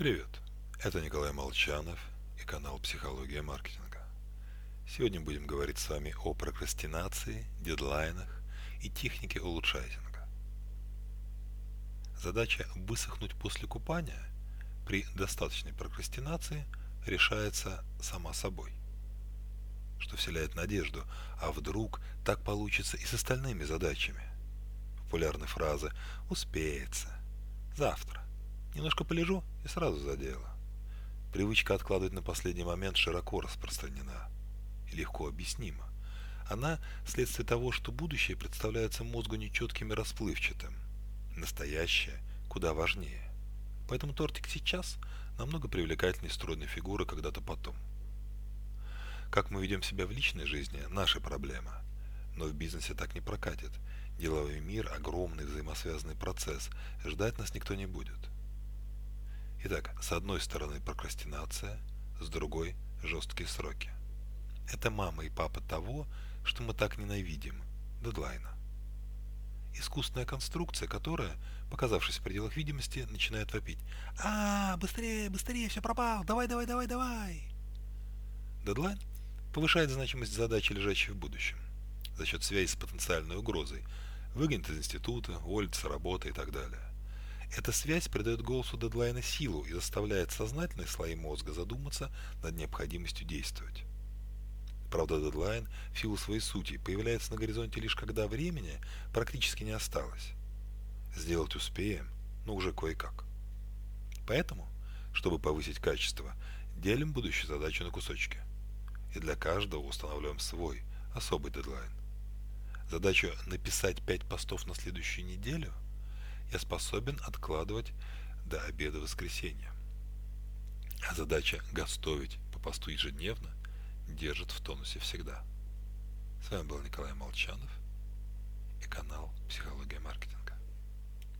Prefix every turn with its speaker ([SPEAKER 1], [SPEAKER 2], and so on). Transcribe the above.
[SPEAKER 1] Привет, это Николай Молчанов и канал «Психология маркетинга». Сегодня будем говорить с вами о прокрастинации, дедлайнах и технике улучшайтинга. Задача высохнуть после купания при достаточной прокрастинации решается сама собой, что вселяет надежду, а вдруг так получится и с остальными задачами. Популярны фразы «успеется», «завтра», Немножко полежу и сразу за дело. Привычка откладывать на последний момент широко распространена и легко объяснима. Она – следствие того, что будущее представляется мозгу нечетким и расплывчатым. Настоящее куда важнее. Поэтому тортик сейчас намного привлекательнее стройной фигуры когда-то потом. Как мы ведем себя в личной жизни – наша проблема. Но в бизнесе так не прокатит. Деловой мир – огромный взаимосвязанный процесс. Ждать нас никто не будет. Итак, с одной стороны прокрастинация, с другой жесткие сроки. Это мама и папа того, что мы так ненавидим, дедлайна. Искусственная конструкция, которая, показавшись в пределах видимости, начинает вопить. «А, быстрее, быстрее, все пропало, давай, давай, давай, давай!» Дедлайн повышает значимость задачи, лежащей в будущем, за счет связи с потенциальной угрозой, выгонит из института, уволится с работы и так далее. Эта связь придает голосу дедлайна силу и заставляет сознательные слои мозга задуматься над необходимостью действовать. Правда, дедлайн в силу своей сути появляется на горизонте лишь когда времени практически не осталось. Сделать успеем, но уже кое-как. Поэтому, чтобы повысить качество, делим будущую задачу на кусочки. И для каждого устанавливаем свой, особый дедлайн. Задачу написать 5 постов на следующую неделю – я способен откладывать до обеда воскресенья. А задача готовить по посту ежедневно держит в тонусе всегда. С вами был Николай Молчанов.